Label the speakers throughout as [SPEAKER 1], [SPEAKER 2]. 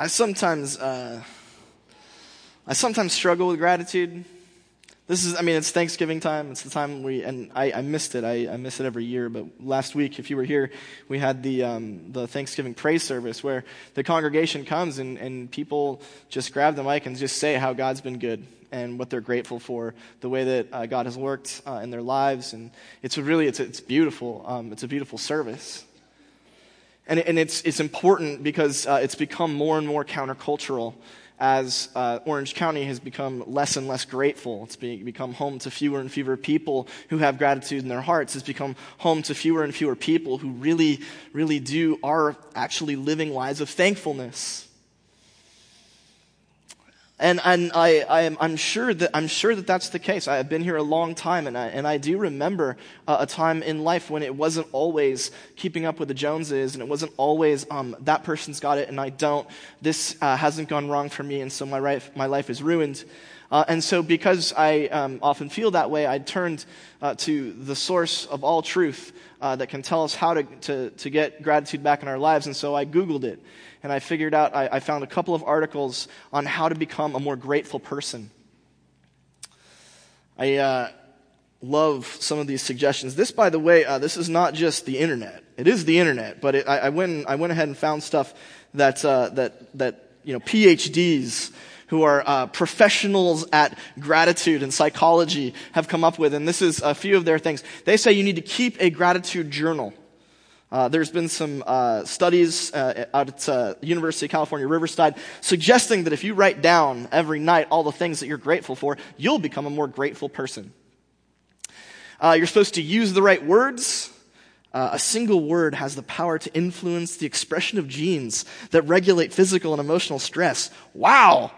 [SPEAKER 1] I sometimes, uh, I sometimes struggle with gratitude. This is, I mean, it's Thanksgiving time. It's the time we, and I, I missed it. I, I, miss it every year. But last week, if you were here, we had the, um, the Thanksgiving praise service where the congregation comes and, and people just grab the mic and just say how God's been good and what they're grateful for, the way that uh, God has worked uh, in their lives. And it's really, it's, it's beautiful. Um, it's a beautiful service. And, and it's, it's important because uh, it's become more and more countercultural as uh, Orange County has become less and less grateful. It's be, become home to fewer and fewer people who have gratitude in their hearts. It's become home to fewer and fewer people who really, really do, are actually living lives of thankfulness. And, and I, I am, I'm, sure that, I'm sure that that's the case. I have been here a long time, and I, and I do remember uh, a time in life when it wasn't always keeping up with the Joneses, and it wasn't always um, that person's got it and I don't. This uh, hasn't gone wrong for me, and so my life, my life is ruined. Uh, and so, because I um, often feel that way, I turned uh, to the source of all truth uh, that can tell us how to, to, to get gratitude back in our lives. And so I Googled it and I figured out, I, I found a couple of articles on how to become a more grateful person. I uh, love some of these suggestions. This, by the way, uh, this is not just the internet. It is the internet, but it, I, I, went, I went ahead and found stuff that, uh, that, that you know, PhDs who are uh, professionals at gratitude and psychology have come up with, and this is a few of their things. They say you need to keep a gratitude journal. Uh, there's been some uh, studies uh, out at uh, University of California, Riverside, suggesting that if you write down every night all the things that you're grateful for, you'll become a more grateful person. Uh, you're supposed to use the right words. Uh, a single word has the power to influence the expression of genes that regulate physical and emotional stress. Wow!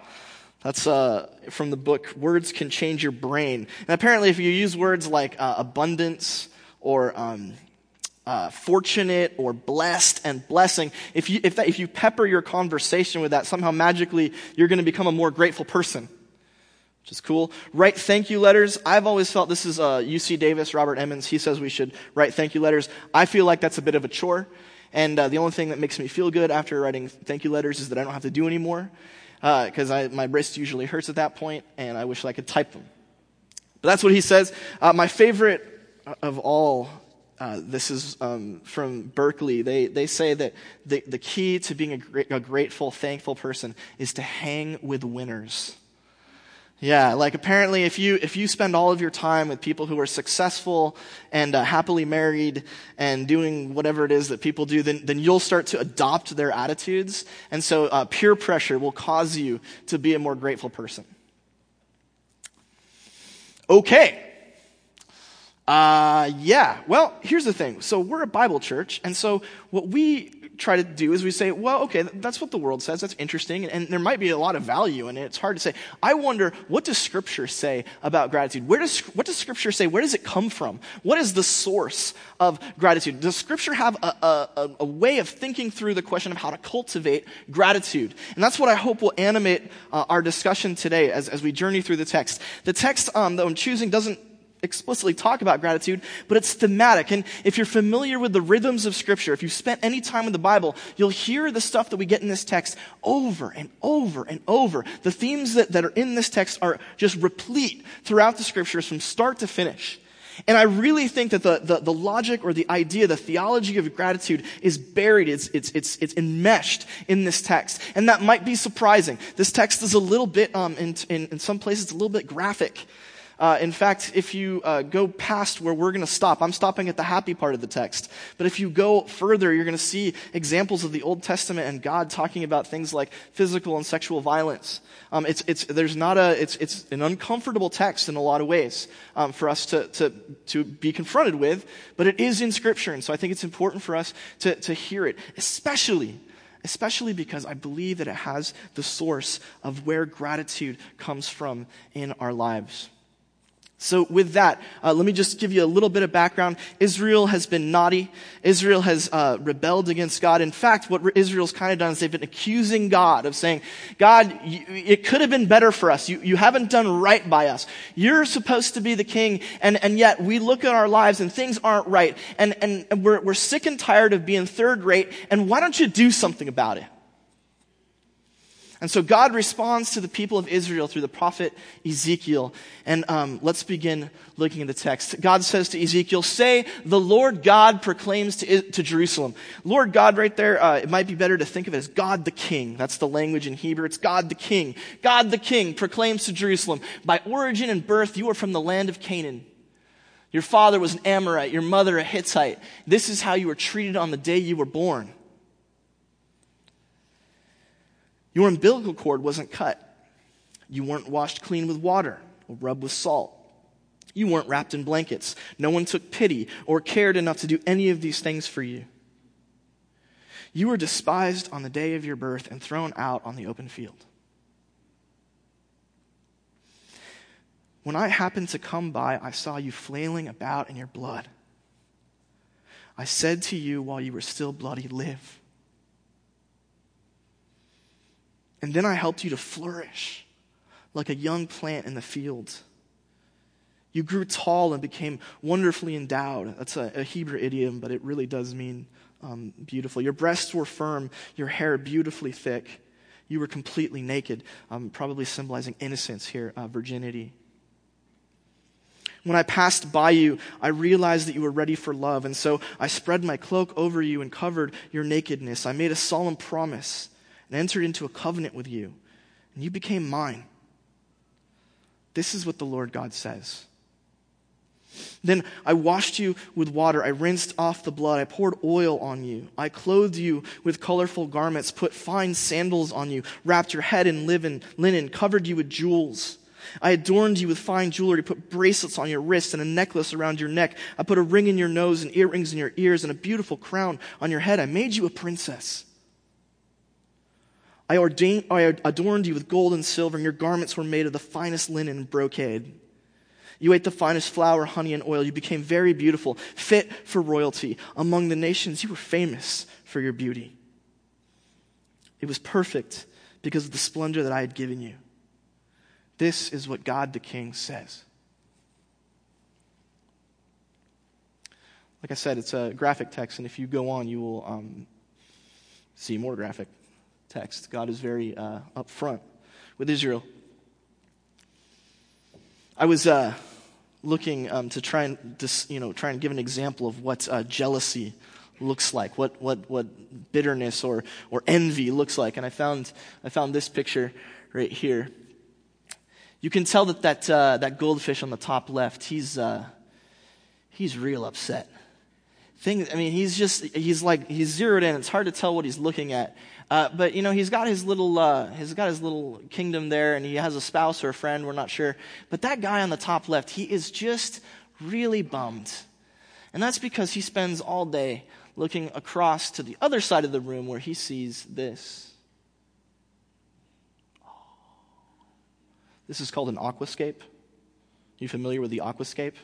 [SPEAKER 1] That's uh, from the book Words Can Change Your Brain. And apparently, if you use words like abundance or um, uh, fortunate or blessed and blessing, if you, if, that, if you pepper your conversation with that, somehow magically you're going to become a more grateful person. Which is cool. Write thank you letters. I've always felt this is uh, UC Davis, Robert Emmons. He says we should write thank you letters. I feel like that's a bit of a chore. And uh, the only thing that makes me feel good after writing thank you letters is that I don't have to do anymore. Because uh, my wrist usually hurts at that point, and I wish I could type them. But that's what he says. Uh, my favorite of all uh, this is um, from Berkeley. They, they say that the, the key to being a, a grateful, thankful person is to hang with winners. Yeah, like apparently, if you if you spend all of your time with people who are successful and uh, happily married and doing whatever it is that people do, then then you'll start to adopt their attitudes, and so uh, peer pressure will cause you to be a more grateful person. Okay, uh, yeah. Well, here's the thing. So we're a Bible church, and so what we try to do is we say, well, okay, that's what the world says. That's interesting, and, and there might be a lot of value in it. It's hard to say. I wonder, what does Scripture say about gratitude? Where does what does Scripture say? Where does it come from? What is the source of gratitude? Does Scripture have a, a, a way of thinking through the question of how to cultivate gratitude? And that's what I hope will animate uh, our discussion today as, as we journey through the text. The text um, that I'm choosing doesn't explicitly talk about gratitude, but it's thematic. And if you're familiar with the rhythms of Scripture, if you've spent any time in the Bible, you'll hear the stuff that we get in this text over and over and over. The themes that, that are in this text are just replete throughout the Scriptures from start to finish. And I really think that the, the, the, logic or the idea, the theology of gratitude is buried, it's, it's, it's, it's enmeshed in this text. And that might be surprising. This text is a little bit, um, in, in, in some places, a little bit graphic. Uh, in fact, if you uh, go past where we're going to stop, I'm stopping at the happy part of the text. But if you go further, you're going to see examples of the Old Testament and God talking about things like physical and sexual violence. Um, it's, it's, there's not a, it's, it's an uncomfortable text in a lot of ways um, for us to, to, to be confronted with, but it is in Scripture. And so I think it's important for us to, to hear it, especially especially because I believe that it has the source of where gratitude comes from in our lives. So, with that, uh, let me just give you a little bit of background. Israel has been naughty. Israel has uh, rebelled against God. In fact, what Israel's kind of done is they've been accusing God of saying, God, you, it could have been better for us. You, you haven't done right by us. You're supposed to be the king, and, and yet we look at our lives and things aren't right. And, and, we're, we're sick and tired of being third rate, and why don't you do something about it? And so God responds to the people of Israel through the prophet Ezekiel. And um, let's begin looking at the text. God says to Ezekiel, Say, the Lord God proclaims to, to Jerusalem. Lord God, right there, uh, it might be better to think of it as God the King. That's the language in Hebrew. It's God the King. God the King proclaims to Jerusalem, By origin and birth, you are from the land of Canaan. Your father was an Amorite, your mother a Hittite. This is how you were treated on the day you were born. Your umbilical cord wasn't cut. You weren't washed clean with water or rubbed with salt. You weren't wrapped in blankets. No one took pity or cared enough to do any of these things for you. You were despised on the day of your birth and thrown out on the open field. When I happened to come by, I saw you flailing about in your blood. I said to you while you were still bloody, Live. And then I helped you to flourish like a young plant in the fields. You grew tall and became wonderfully endowed. That's a, a Hebrew idiom, but it really does mean um, beautiful. Your breasts were firm, your hair beautifully thick. You were completely naked, um, probably symbolizing innocence here, uh, virginity. When I passed by you, I realized that you were ready for love, and so I spread my cloak over you and covered your nakedness. I made a solemn promise and entered into a covenant with you, and you became mine. This is what the Lord God says. Then I washed you with water. I rinsed off the blood. I poured oil on you. I clothed you with colorful garments, put fine sandals on you, wrapped your head in linen, covered you with jewels. I adorned you with fine jewelry, put bracelets on your wrists and a necklace around your neck. I put a ring in your nose and earrings in your ears and a beautiful crown on your head. I made you a princess. I, ordained, I adorned you with gold and silver, and your garments were made of the finest linen and brocade. You ate the finest flour, honey, and oil. You became very beautiful, fit for royalty. Among the nations, you were famous for your beauty. It was perfect because of the splendor that I had given you. This is what God the King says. Like I said, it's a graphic text, and if you go on, you will um, see more graphic text. God is very uh, upfront with Israel. I was uh, looking um, to try and dis, you know try and give an example of what uh, jealousy looks like, what what what bitterness or or envy looks like, and I found I found this picture right here. You can tell that that uh, that goldfish on the top left, he's uh, he's real upset. Thing, I mean, he's just he's like he's zeroed in. It's hard to tell what he's looking at. Uh, but you know, he's got his little uh, he's got his little kingdom there, and he has a spouse or a friend. We're not sure. But that guy on the top left, he is just really bummed, and that's because he spends all day looking across to the other side of the room where he sees this. This is called an aquascape. You familiar with the aquascape?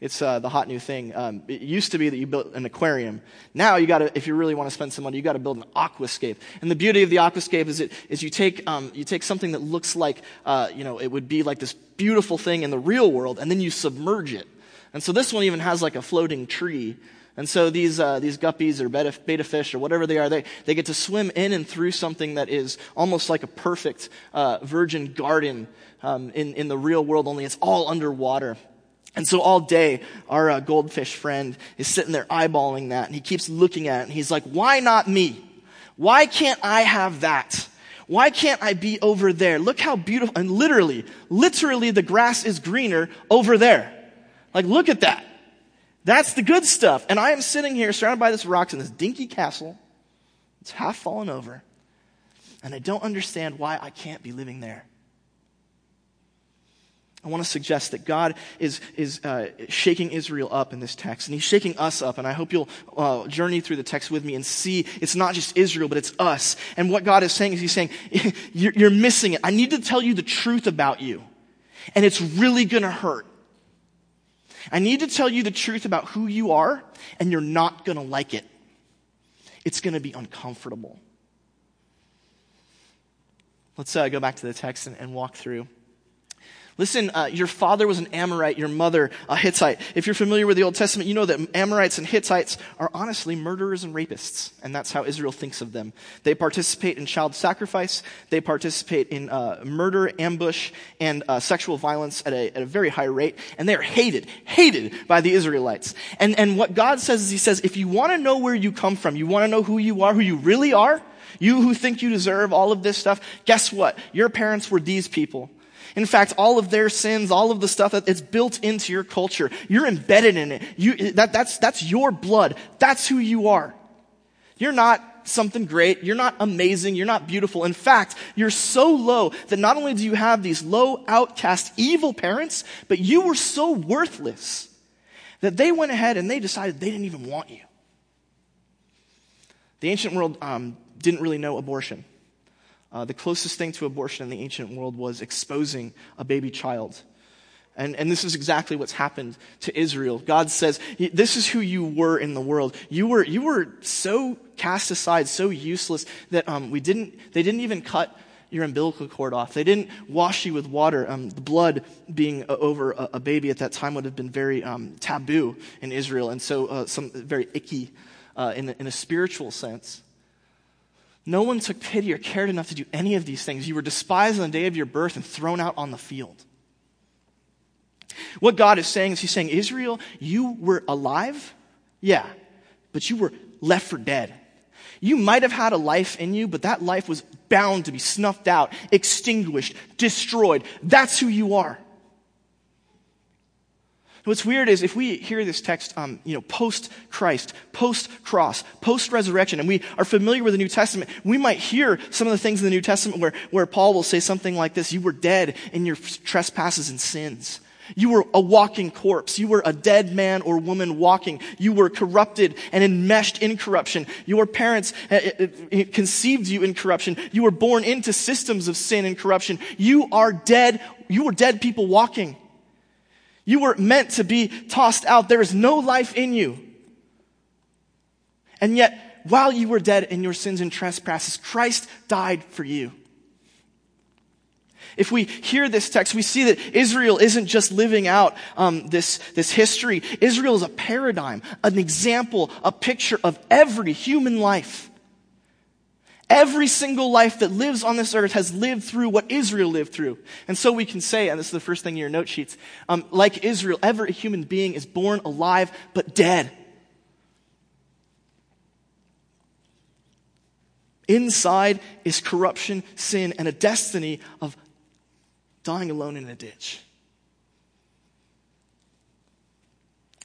[SPEAKER 1] It's uh, the hot new thing. Um, it used to be that you built an aquarium. Now you got to, if you really want to spend some money, you got to build an aquascape. And the beauty of the aquascape is it is you take um, you take something that looks like uh, you know it would be like this beautiful thing in the real world, and then you submerge it. And so this one even has like a floating tree. And so these, uh, these guppies or beta, beta, fish or whatever they are, they, they get to swim in and through something that is almost like a perfect uh, virgin garden um, in, in the real world, only it's all underwater. And so all day, our uh, goldfish friend is sitting there eyeballing that, and he keeps looking at it, and he's like, why not me? Why can't I have that? Why can't I be over there? Look how beautiful, and literally, literally the grass is greener over there. Like, look at that. That's the good stuff. And I am sitting here surrounded by this rocks in this dinky castle. It's half fallen over. And I don't understand why I can't be living there. I want to suggest that God is, is uh, shaking Israel up in this text, and He's shaking us up. And I hope you'll uh, journey through the text with me and see it's not just Israel, but it's us. And what God is saying is He's saying, you're, missing it. I need to tell you the truth about you, and it's really going to hurt. I need to tell you the truth about who you are, and you're not going to like it. It's going to be uncomfortable. Let's uh, go back to the text and, and walk through. Listen, uh, your father was an Amorite, your mother a Hittite. If you're familiar with the Old Testament, you know that Amorites and Hittites are honestly murderers and rapists, and that's how Israel thinks of them. They participate in child sacrifice, they participate in uh, murder, ambush, and uh, sexual violence at a, at a very high rate, and they are hated, hated by the Israelites. And, and what God says is He says, if you want to know where you come from, you want to know who you are, who you really are, you who think you deserve all of this stuff, guess what? Your parents were these people. In fact, all of their sins, all of the stuff that it's built into your culture, you're embedded in it. You, that, that's, that's your blood. That's who you are. You're not something great. You're not amazing. You're not beautiful. In fact, you're so low that not only do you have these low, outcast, evil parents, but you were so worthless that they went ahead and they decided they didn't even want you. The ancient world um, didn't really know abortion. Uh, the closest thing to abortion in the ancient world was exposing a baby child. And, and this is exactly what's happened to Israel. God says, this is who you were in the world. You were, you were so cast aside, so useless that um, we didn't, they didn't even cut your umbilical cord off. They didn't wash you with water. Um, the blood being uh, over a, a, baby at that time would have been very um, taboo in Israel, and so uh, some very icky uh, in, in a spiritual sense. No one took pity or cared enough to do any of these things. You were despised on the day of your birth and thrown out on the field. What God is saying is He's saying, Israel, you were alive, yeah, but you were left for dead. You might have had a life in you, but that life was bound to be snuffed out, extinguished, destroyed. That's who you are. What's weird is if we hear this text, um, you know, post Christ, post cross, post resurrection, and we are familiar with the New Testament, we might hear some of the things in the New Testament where, where Paul will say something like this You were dead in your trespasses and sins. You were a walking corpse. You were a dead man or woman walking. You were corrupted and enmeshed in corruption. Your parents uh, uh, uh, conceived you in corruption. You were born into systems of sin and corruption. You are dead. You were dead people walking. You were meant to be tossed out. There is no life in you. And yet, while you were dead in your sins and trespasses, Christ died for you. If we hear this text, we see that Israel isn't just living out um, this, this history. Israel is a paradigm, an example, a picture of every human life. Every single life that lives on this earth has lived through what Israel lived through. And so we can say, and this is the first thing in your note sheets, um, like Israel, every human being is born alive but dead. Inside is corruption, sin, and a destiny of dying alone in a ditch.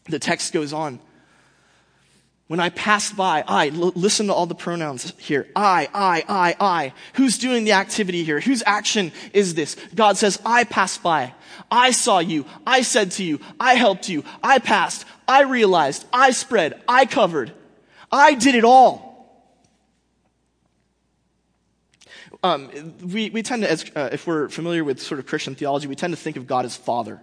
[SPEAKER 1] The text goes on when I passed by, I, l- listen to all the pronouns here. I, I, I, I. Who's doing the activity here? Whose action is this? God says, I passed by. I saw you. I said to you. I helped you. I passed. I realized. I spread. I covered. I did it all. Um, we, we tend to, as, uh, if we're familiar with sort of Christian theology, we tend to think of God as Father.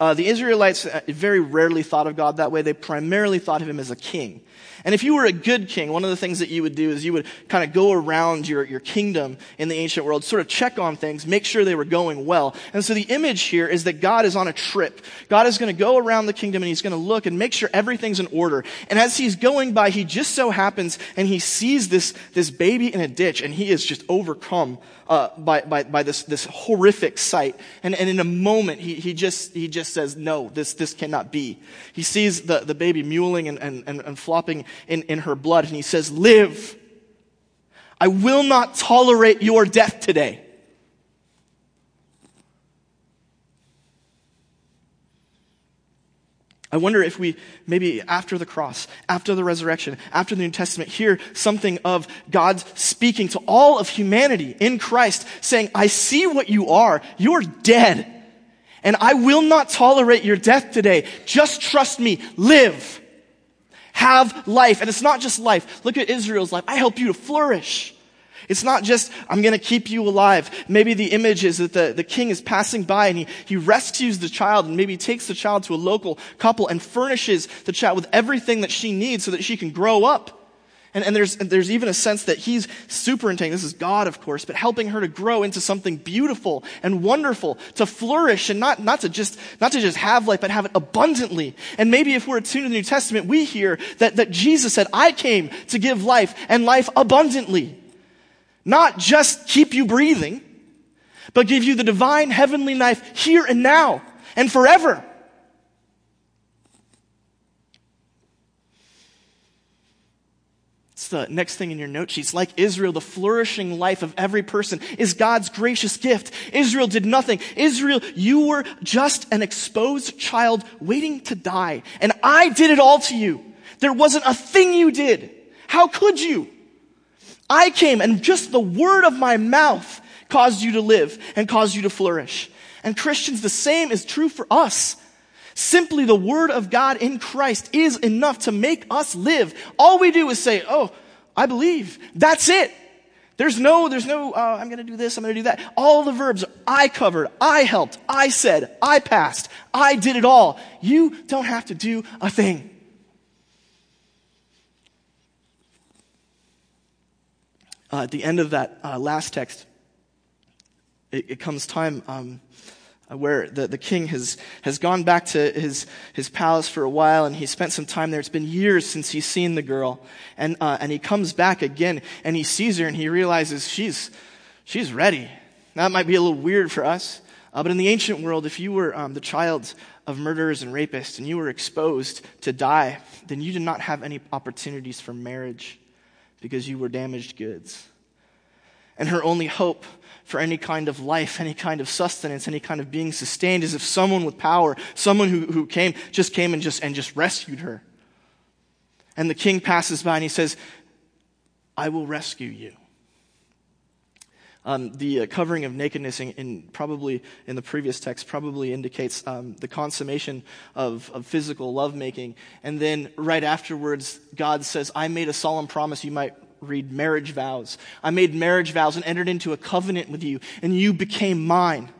[SPEAKER 1] Uh, the Israelites uh, very rarely thought of God that way. They primarily thought of him as a king. And if you were a good king, one of the things that you would do is you would kind of go around your, your kingdom in the ancient world, sort of check on things, make sure they were going well. And so the image here is that God is on a trip. God is going to go around the kingdom and he's going to look and make sure everything's in order. And as he's going by, he just so happens and he sees this, this baby in a ditch and he is just overcome uh, by, by, by this, this horrific sight. And, and in a moment, he, he, just, he just says, no, this, this cannot be. He sees the, the baby mewling and, and, and, and flopping in, in her blood, and he says, live. I will not tolerate your death today. I wonder if we, maybe after the cross, after the resurrection, after the New Testament, hear something of God speaking to all of humanity in Christ, saying, I see what you are. You're dead. And I will not tolerate your death today. Just trust me. Live. Have life. And it's not just life. Look at Israel's life. I help you to flourish. It's not just, I'm going to keep you alive. Maybe the image is that the, the king is passing by and he, he rescues the child and maybe takes the child to a local couple and furnishes the child with everything that she needs so that she can grow up And, and there's, and there's even a sense that he's superintending, this is God, of course, but helping her to grow into something beautiful and wonderful, to flourish and not, not to just, not to just have life, but have it abundantly. And maybe if we're attuned to the New Testament, we hear that, that Jesus said, I came to give life and life abundantly. Not just keep you breathing, but give you the divine heavenly life here and now and forever. The next thing in your note sheets. Like Israel, the flourishing life of every person is God's gracious gift. Israel did nothing. Israel, you were just an exposed child waiting to die. And I did it all to you. There wasn't a thing you did. How could you? I came and just the word of my mouth caused you to live and caused you to flourish. And Christians, the same is true for us. Simply the word of God in Christ is enough to make us live. All we do is say, Oh, I believe. That's it. There's no, there's no, uh, I'm going to do this, I'm going to do that. All the verbs I covered, I helped, I said, I passed, I did it all. You don't have to do a thing. Uh, at the end of that uh, last text, it, it comes time um, where the, the king has, has gone back to his, his palace for a while and he spent some time there. It's been years since he's seen the girl. And, uh, and he comes back again and he sees her and he realizes she's, she's ready. That might be a little weird for us. Uh, but in the ancient world, if you were um, the child of murderers and rapists and you were exposed to die, then you did not have any opportunities for marriage because you were damaged goods. And her only hope for any kind of life, any kind of sustenance, any kind of being sustained, is if someone with power, someone who, who came, just came and just, and just rescued her. And the king passes by and he says, I will rescue you. Um, the uh, covering of nakedness in, in, probably in the previous text probably indicates um, the consummation of, of physical lovemaking. And then right afterwards, God says, I made a solemn promise you might read marriage vows. I made marriage vows and entered into a covenant with you, and you became mine.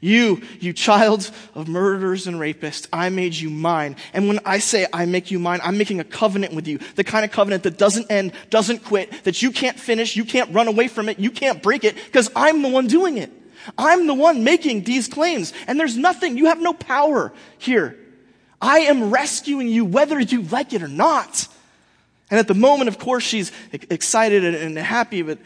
[SPEAKER 1] You, you child of murderers and rapists, I made you mine. And when I say I make you mine, I'm making a covenant with you. The kind of covenant that doesn't end, doesn't quit, that you can't finish, you can't run away from it, you can't break it, because I'm the one doing it. I'm the one making these claims. And there's nothing, you have no power here. I am rescuing you whether you like it or not. And at the moment, of course, she's excited and, happy, but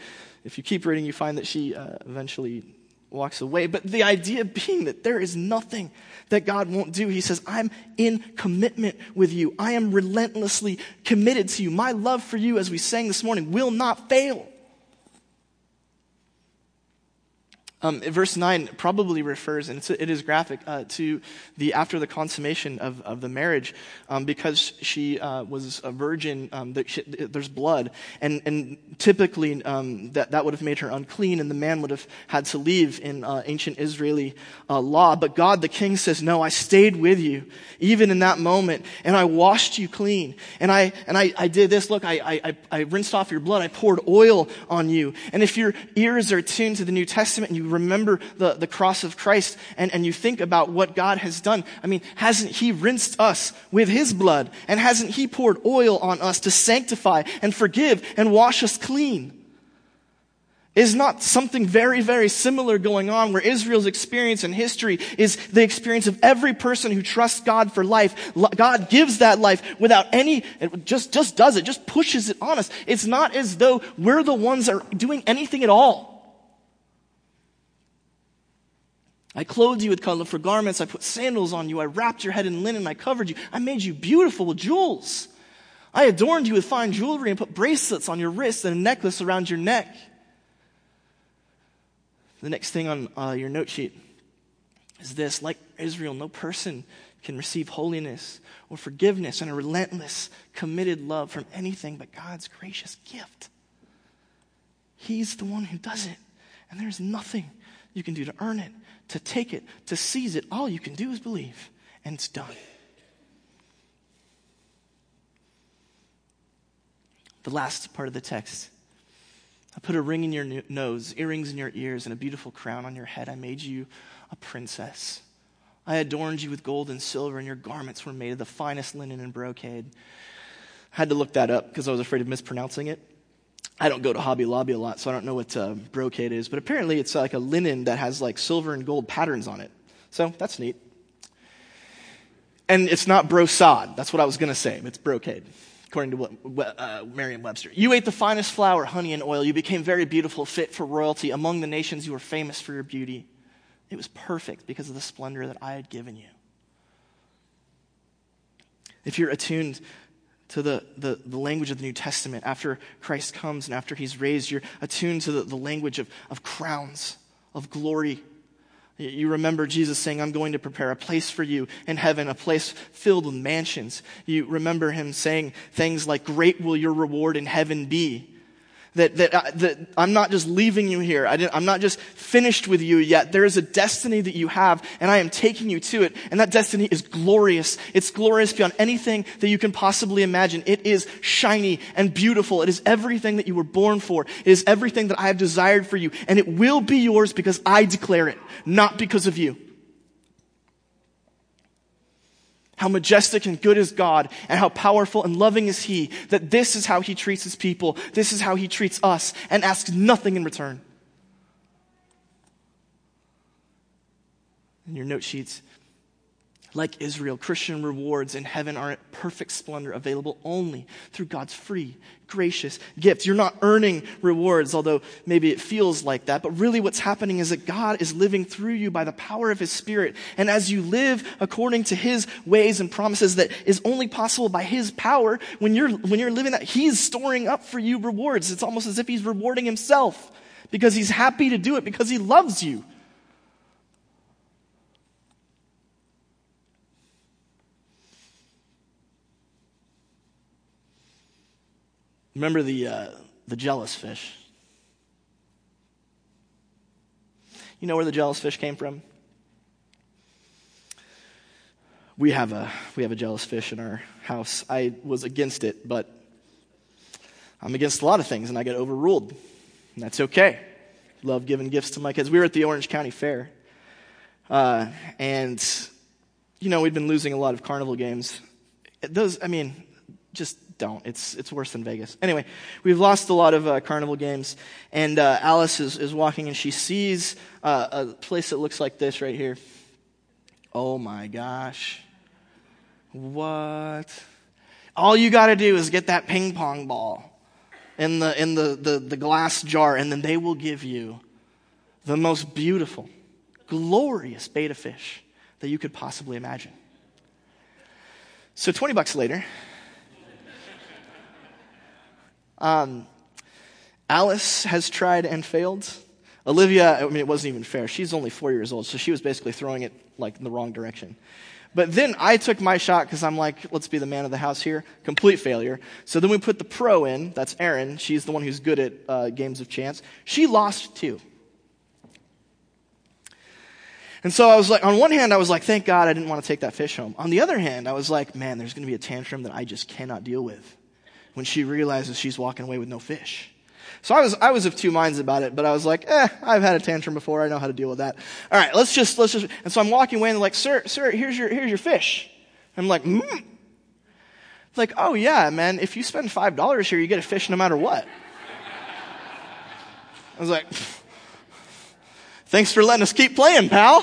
[SPEAKER 1] if you keep reading, you find that she uh, eventually walks away. But the idea being that there is nothing that God won't do. He says, I'm in commitment with you. I am relentlessly committed to you. My love for you, as we sang this morning, will not fail. Um, verse 9 probably refers, and it is graphic, uh, to the after the consummation of, of the marriage, um, because she uh, was a virgin, um, she, there's blood. And, and typically, um, that, that would have made her unclean, and the man would have had to leave in uh, ancient Israeli uh, law. But God, the king, says, No, I stayed with you, even in that moment, and I washed you clean. And I, and I, I did this. Look, I, I, I rinsed off your blood, I poured oil on you. And if your ears are tuned to the New Testament and you remember the, the cross of Christ and, and you think about what God has done, I mean, hasn't He rinsed us with His blood? And hasn't He poured oil on us to sanctify and forgive and wash us clean? Is not something very, very similar going on where Israel's experience in history is the experience of every person who trusts God for life. God gives that life without any, it just, just does it, just pushes it on us. It's not as though we're the ones that are doing anything at all. I clothed you with colorful garments. I put sandals on you. I wrapped your head in linen. I covered you. I made you beautiful with jewels. I adorned you with fine jewelry and put bracelets on your wrists and a necklace around your neck. The next thing on uh, your note sheet is this like Israel, no person can receive holiness or forgiveness and a relentless, committed love from anything but God's gracious gift. He's the one who does it, and there's nothing you can do to earn it to take it, to seize it. All you can do is believe, and it's done. The last part of the text. I put a ring in your nose, earrings in your ears, and a beautiful crown on your head. I made you a princess. I adorned you with gold and silver, and your garments were made of the finest linen and brocade. I had to look that up because I was afraid of mispronouncing it. I don't go to Hobby Lobby a lot, so I don't know what uh, brocade is, but apparently it's like a linen that has like silver and gold patterns on it. So that's neat. And it's not brosad. That's what I was going to say. It's brocade, according to uh, Merriam Webster. You ate the finest flour, honey, and oil. You became very beautiful, fit for royalty. Among the nations, you were famous for your beauty. It was perfect because of the splendor that I had given you. If you're attuned to the, the, the, language of the New Testament. After Christ comes and after he's raised, you're attuned to the, the language of, of crowns, of glory. You remember Jesus saying, I'm going to prepare a place for you in heaven, a place filled with mansions. You remember him saying things like, Great will your reward in heaven be. That, that, uh, that I'm not just leaving you here. I am not just finished with you yet. There is a destiny that you have, and I am taking you to it. And that destiny is glorious. It's glorious beyond anything that you can possibly imagine. It is shiny and beautiful. It is everything that you were born for. It is everything that I have desired for you. And it will be yours because I declare it, not because of you. How majestic and good is God, and how powerful and loving is He, that this is how He treats His people, this is how He treats us, and asks nothing in return. In your note sheets, like Israel, Christian rewards in heaven are at perfect splendor, available only through God's free, gracious gifts. You're not earning rewards, although maybe it feels like that. But really, what's happening is that God is living through you by the power of His Spirit. And as you live according to His ways and promises that is only possible by His power, when you're, when you're living that, He's storing up for you rewards. It's almost as if He's rewarding Himself because He's happy to do it because He loves you. Remember the, uh, the jealous fish? You know where the jealous fish came from? We have a, we have a jealous fish in our house. I was against it, but I'm against a lot of things, and I get overruled. And that's okay. Love giving gifts to my kids. We were at the Orange County Fair, uh, and, you know, we'd been losing a lot of carnival games. Those, I mean, just don't. It's, it's worse than Vegas. Anyway, we've lost a lot of uh, carnival games, and uh, Alice is, is walking and she sees uh, a place that looks like this right here. Oh my gosh. What? All you got to do is get that ping pong ball in, the, in the, the, the glass jar, and then they will give you the most beautiful, glorious betta fish that you could possibly imagine. So 20 bucks later, um, Alice has tried and failed. Olivia, I mean, it wasn't even fair. She's only four years old, so she was basically throwing it like in the wrong direction. But then I took my shot because I'm like, let's be the man of the house here. Complete failure. So then we put the pro in. That's Erin. She's the one who's good at uh, games of chance. She lost too. And so I was like, on one hand, I was like, thank God I didn't want to take that fish home. On the other hand, I was like, man, there's going to be a tantrum that I just cannot deal with when she realizes she's walking away with no fish. So I was, I was of two minds about it, but I was like, eh, I've had a tantrum before. I know how to deal with that. All right, let's just, let's just, and so I'm walking away and like, sir, sir, here's your, here's your fish. I'm like, hmm. Like, oh yeah, man, if you spend $5 here, you get a fish no matter what. I was like, thanks for letting us keep playing, pal.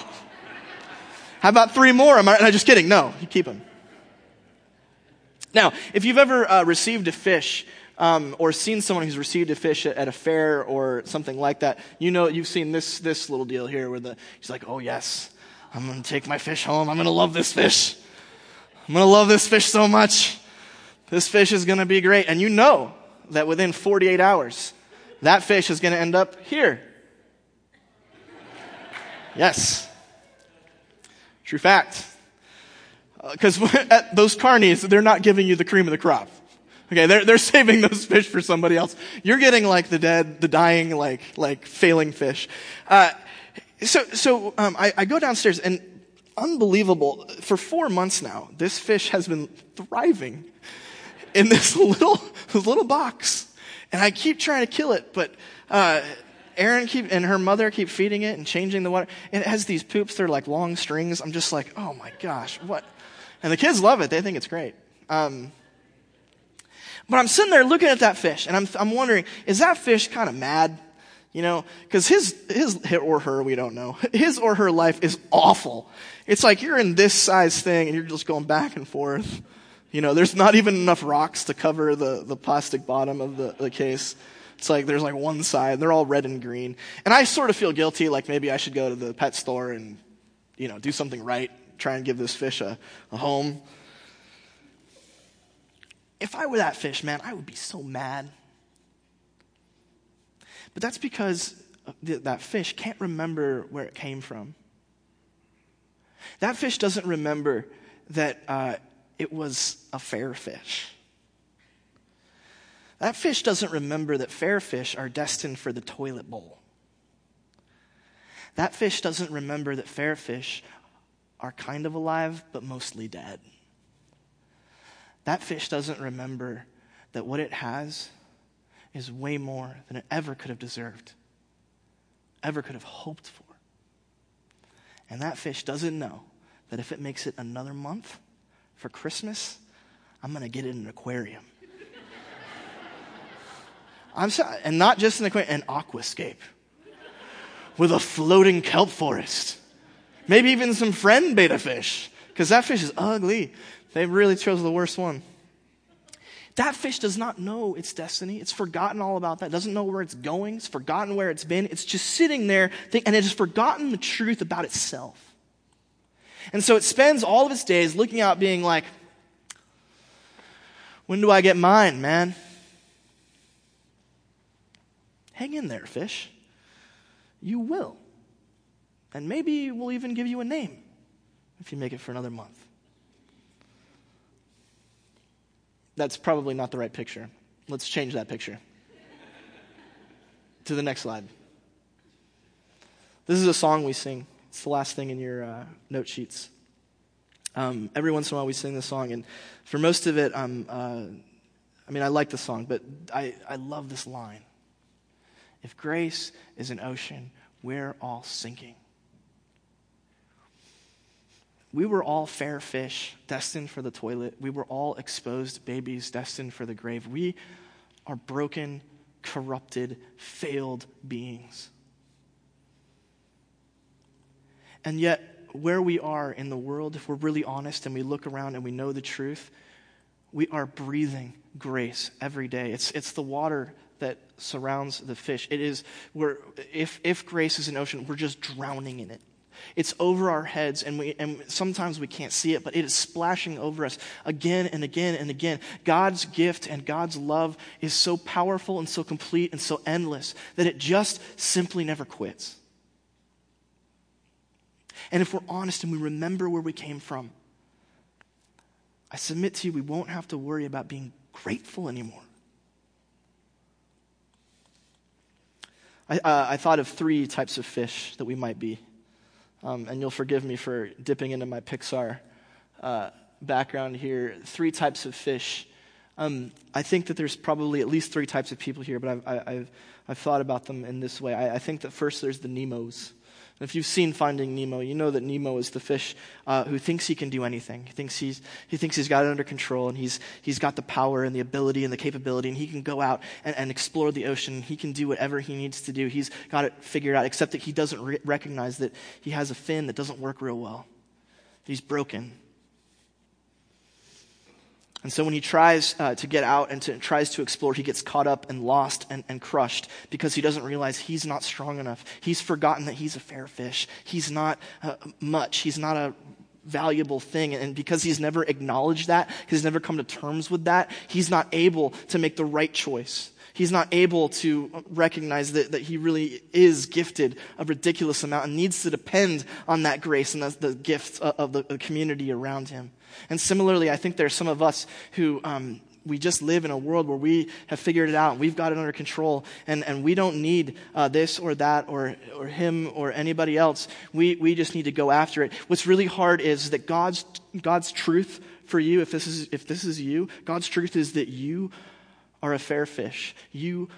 [SPEAKER 1] How about three more? Am I, am I just kidding? No, you keep them. Now, if you've ever uh, received a fish, um, or seen someone who's received a fish at, at, a fair or something like that, you know you've seen this this little deal here where the he's like, "Oh yes, I'm going to take my fish home. I'm going to love this fish. I'm going to love this fish so much. This fish is going to be great." And you know that within 48 hours, that fish is going to end up here. Yes. True fact because uh, those carnies, they're not giving you the cream of the crop. Okay, they're, they're saving those fish for somebody else. You're getting like the dead, the dying, like, like failing fish. Uh, so, so, um, I, I go downstairs and unbelievable. For four months now, this fish has been thriving in this little, little box. And I keep trying to kill it, but, uh, Erin keep, and her mother keep feeding it and changing the water. And it has these poops. They're like long strings. I'm just like, oh my gosh, what? And the kids love it. They think it's great. Um, But I'm sitting there looking at that fish, and I'm, I'm wondering, is that fish kind of mad? You know, because his, his, or her, we don't know, his or her life is awful. It's like you're in this size thing and you're just going back and forth. You know, there's not even enough rocks to cover the, the plastic bottom of the, the case. It's like there's like one side, they're all red and green. And I sort of feel guilty, like maybe I should go to the pet store and, you know, do something right, try and give this fish a, a home. If I were that fish, man, I would be so mad. But that's because that fish can't remember where it came from. That fish doesn't remember that uh, it was a fair fish. That fish doesn't remember that fair fish are destined for the toilet bowl. That fish doesn't remember that fair fish are kind of alive, but mostly dead. That fish doesn't remember that what it has is way more than it ever could have deserved, ever could have hoped for. And that fish doesn't know that if it makes it another month for Christmas, I'm going to get it in an aquarium. I'm and not just an aquarium, an aquascape with a floating kelp forest. Maybe even some friend betta fish, because that fish is ugly. They really chose the worst one. That fish does not know its destiny. It's forgotten all about that. It doesn't know where it's going. It's forgotten where it's been. It's just sitting there and it has forgotten the truth about itself. And so it spends all of its days looking out, being like, when do I get mine, man? Hang in there, fish. You will. And maybe we'll even give you a name if you make it for another month. That's probably not the right picture. Let's change that picture to the next slide. This is a song we sing. It's the last thing in your uh, note sheets. Um, every once in a while we sing this song, and for most of it, um, uh, I mean, I like the song, but I, I love this line. If grace is an ocean, we're all sinking. We were all fair fish destined for the toilet. We were all exposed babies destined for the grave. We are broken, corrupted, failed beings. And yet, where we are in the world, if we're really honest and we look around and we know the truth, we are breathing grace every day. It's, it's the water that surrounds the fish. It is, we're, if, if grace is an ocean, we're just drowning in it. It's over our heads, and, we, and sometimes we can't see it, but it is splashing over us again and again and again. God's gift and God's love is so powerful and so complete and so endless that it just simply never quits. And if we're honest and we remember where we came from, I submit to you, we won't have to worry about being grateful anymore. I, uh, I thought of three types of fish that we might be. Um, and you'll forgive me for dipping into my Pixar uh, background here. Three types of fish. Um, I think that there's probably at least three types of people here, but I've, I, have I've thought about them in this way. I, I think that first there's the Nemos. If you've seen Finding Nemo, you know that Nemo is the fish uh, who thinks he can do anything. He thinks he's, he thinks he's got it under control and he's, he's got the power and the ability and the capability and he can go out and, and explore the ocean. He can do whatever he needs to do. He's got it figured out, except that he doesn't re- recognize that he has a fin that doesn't work real well. He's broken. And so when he tries uh, to get out and to, tries to explore, he gets caught up and lost and, and crushed because he doesn't realize he's not strong enough. He's forgotten that he's a fair fish. He's not uh, much. He's not a valuable thing. And because he's never acknowledged that, he's never come to terms with that, he's not able to make the right choice. He's not able to recognize that, that he really is gifted a ridiculous amount and needs to depend on that grace and the, the gift of the, the community around him. And similarly, I think there are some of us who um, we just live in a world where we have figured it out. We've got it under control, and, and we don't need uh, this or that or, or him or anybody else. We, we just need to go after it. What's really hard is that God's, God's truth for you, if this, is, if this is you, God's truth is that you are a fair fish. You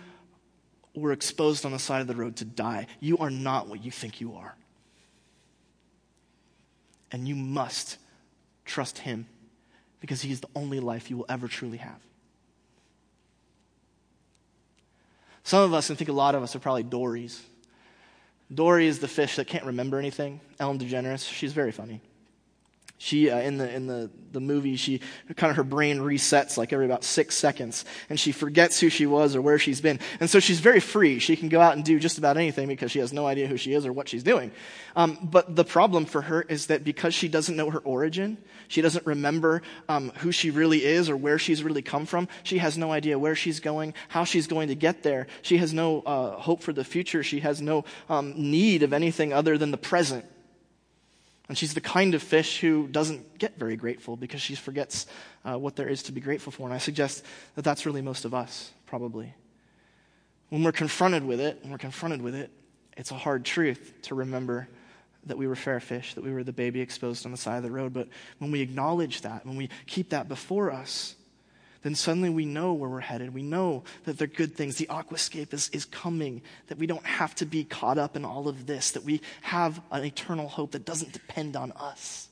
[SPEAKER 1] were exposed on the side of the road to die. You are not what you think you are. And you must trust Him because He is the only life you will ever truly have. Some of us, and I think a lot of us, are probably Dories. Dory is the fish that can't remember anything. Ellen DeGeneres, she's very funny. She uh, in the in the the movie, she kind of her brain resets like every about six seconds, and she forgets who she was or where she's been, and so she's very free. She can go out and do just about anything because she has no idea who she is or what she's doing. Um, but the problem for her is that because she doesn't know her origin, she doesn't remember um, who she really is or where she's really come from. She has no idea where she's going, how she's going to get there. She has no uh, hope for the future. She has no um, need of anything other than the present. And she's the kind of fish who doesn't get very grateful because she forgets uh, what there is to be grateful for. And I suggest that that's really most of us, probably. When we're confronted with it, when we're confronted with it, it's a hard truth to remember that we were fair fish, that we were the baby exposed on the side of the road. But when we acknowledge that, when we keep that before us, then suddenly we know where we're headed. We know that they're good things. The aquascape is, is coming, that we don't have to be caught up in all of this, that we have an eternal hope that doesn't depend on us.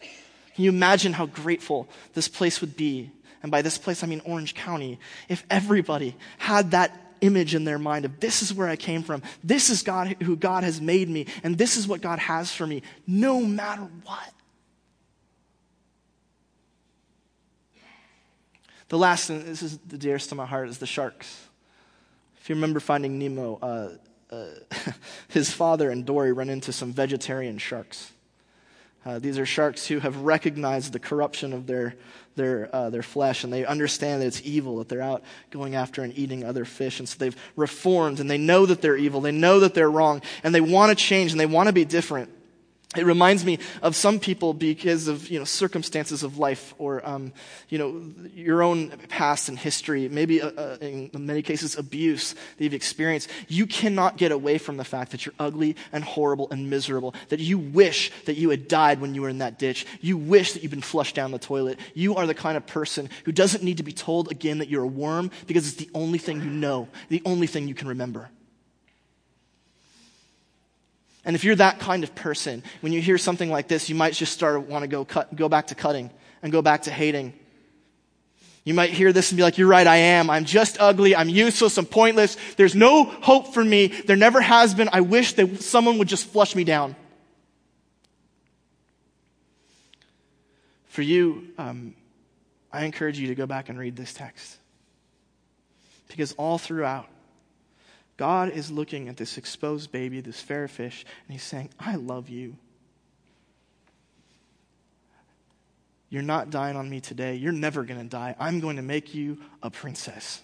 [SPEAKER 1] Can you imagine how grateful this place would be? And by this place, I mean Orange County. If everybody had that image in their mind of this is where I came from, this is God who God has made me, and this is what God has for me, no matter what. The last, and this is the dearest to my heart, is the sharks. If you remember finding Nemo, uh, uh, his father and Dory run into some vegetarian sharks. Uh, these are sharks who have recognized the corruption of their, their, uh, their flesh, and they understand that it's evil, that they're out going after and eating other fish. And so they've reformed, and they know that they're evil, they know that they're wrong, and they want to change, and they want to be different. It reminds me of some people because of you know circumstances of life or um, you know your own past and history, maybe uh, uh, in many cases abuse that you've experienced. You cannot get away from the fact that you're ugly and horrible and miserable. That you wish that you had died when you were in that ditch. You wish that you'd been flushed down the toilet. You are the kind of person who doesn't need to be told again that you're a worm because it's the only thing you know, the only thing you can remember. And if you're that kind of person, when you hear something like this, you might just start to want to go, cut, go back to cutting and go back to hating. You might hear this and be like, You're right, I am. I'm just ugly. I'm useless. I'm pointless. There's no hope for me. There never has been. I wish that someone would just flush me down. For you, um, I encourage you to go back and read this text. Because all throughout, God is looking at this exposed baby, this fair fish, and he's saying, I love you. You're not dying on me today. You're never going to die. I'm going to make you a princess.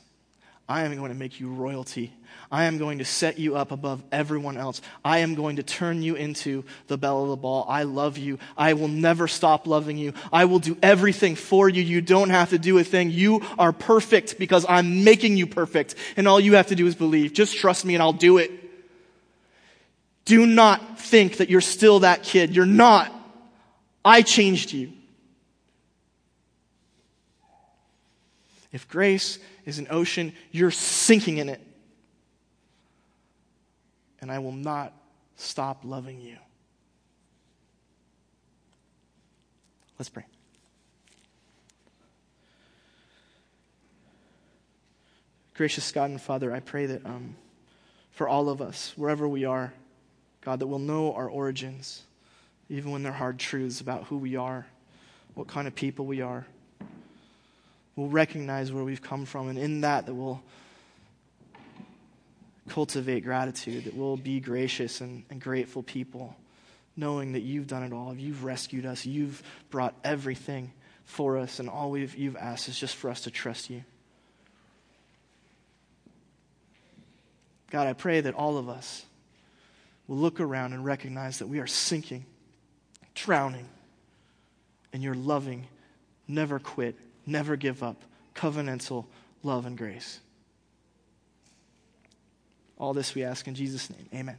[SPEAKER 1] I am going to make you royalty. I am going to set you up above everyone else. I am going to turn you into the belle of the ball. I love you. I will never stop loving you. I will do everything for you. You don't have to do a thing. You are perfect because I'm making you perfect. And all you have to do is believe. Just trust me and I'll do it. Do not think that you're still that kid. You're not. I changed you. If grace is an ocean, you're sinking in it. And I will not stop loving you. Let's pray. Gracious God and Father, I pray that um, for all of us, wherever we are, God, that we'll know our origins, even when they're hard truths about who we are, what kind of people we are. We'll recognize where we've come from, and in that, that we'll cultivate gratitude, that we'll be gracious and, and grateful people, knowing that you've done it all. You've rescued us, you've brought everything for us, and all we've, you've asked is just for us to trust you. God, I pray that all of us will look around and recognize that we are sinking, drowning in your loving, never quit, never give up, covenantal love and grace. All this we ask in Jesus' name. Amen.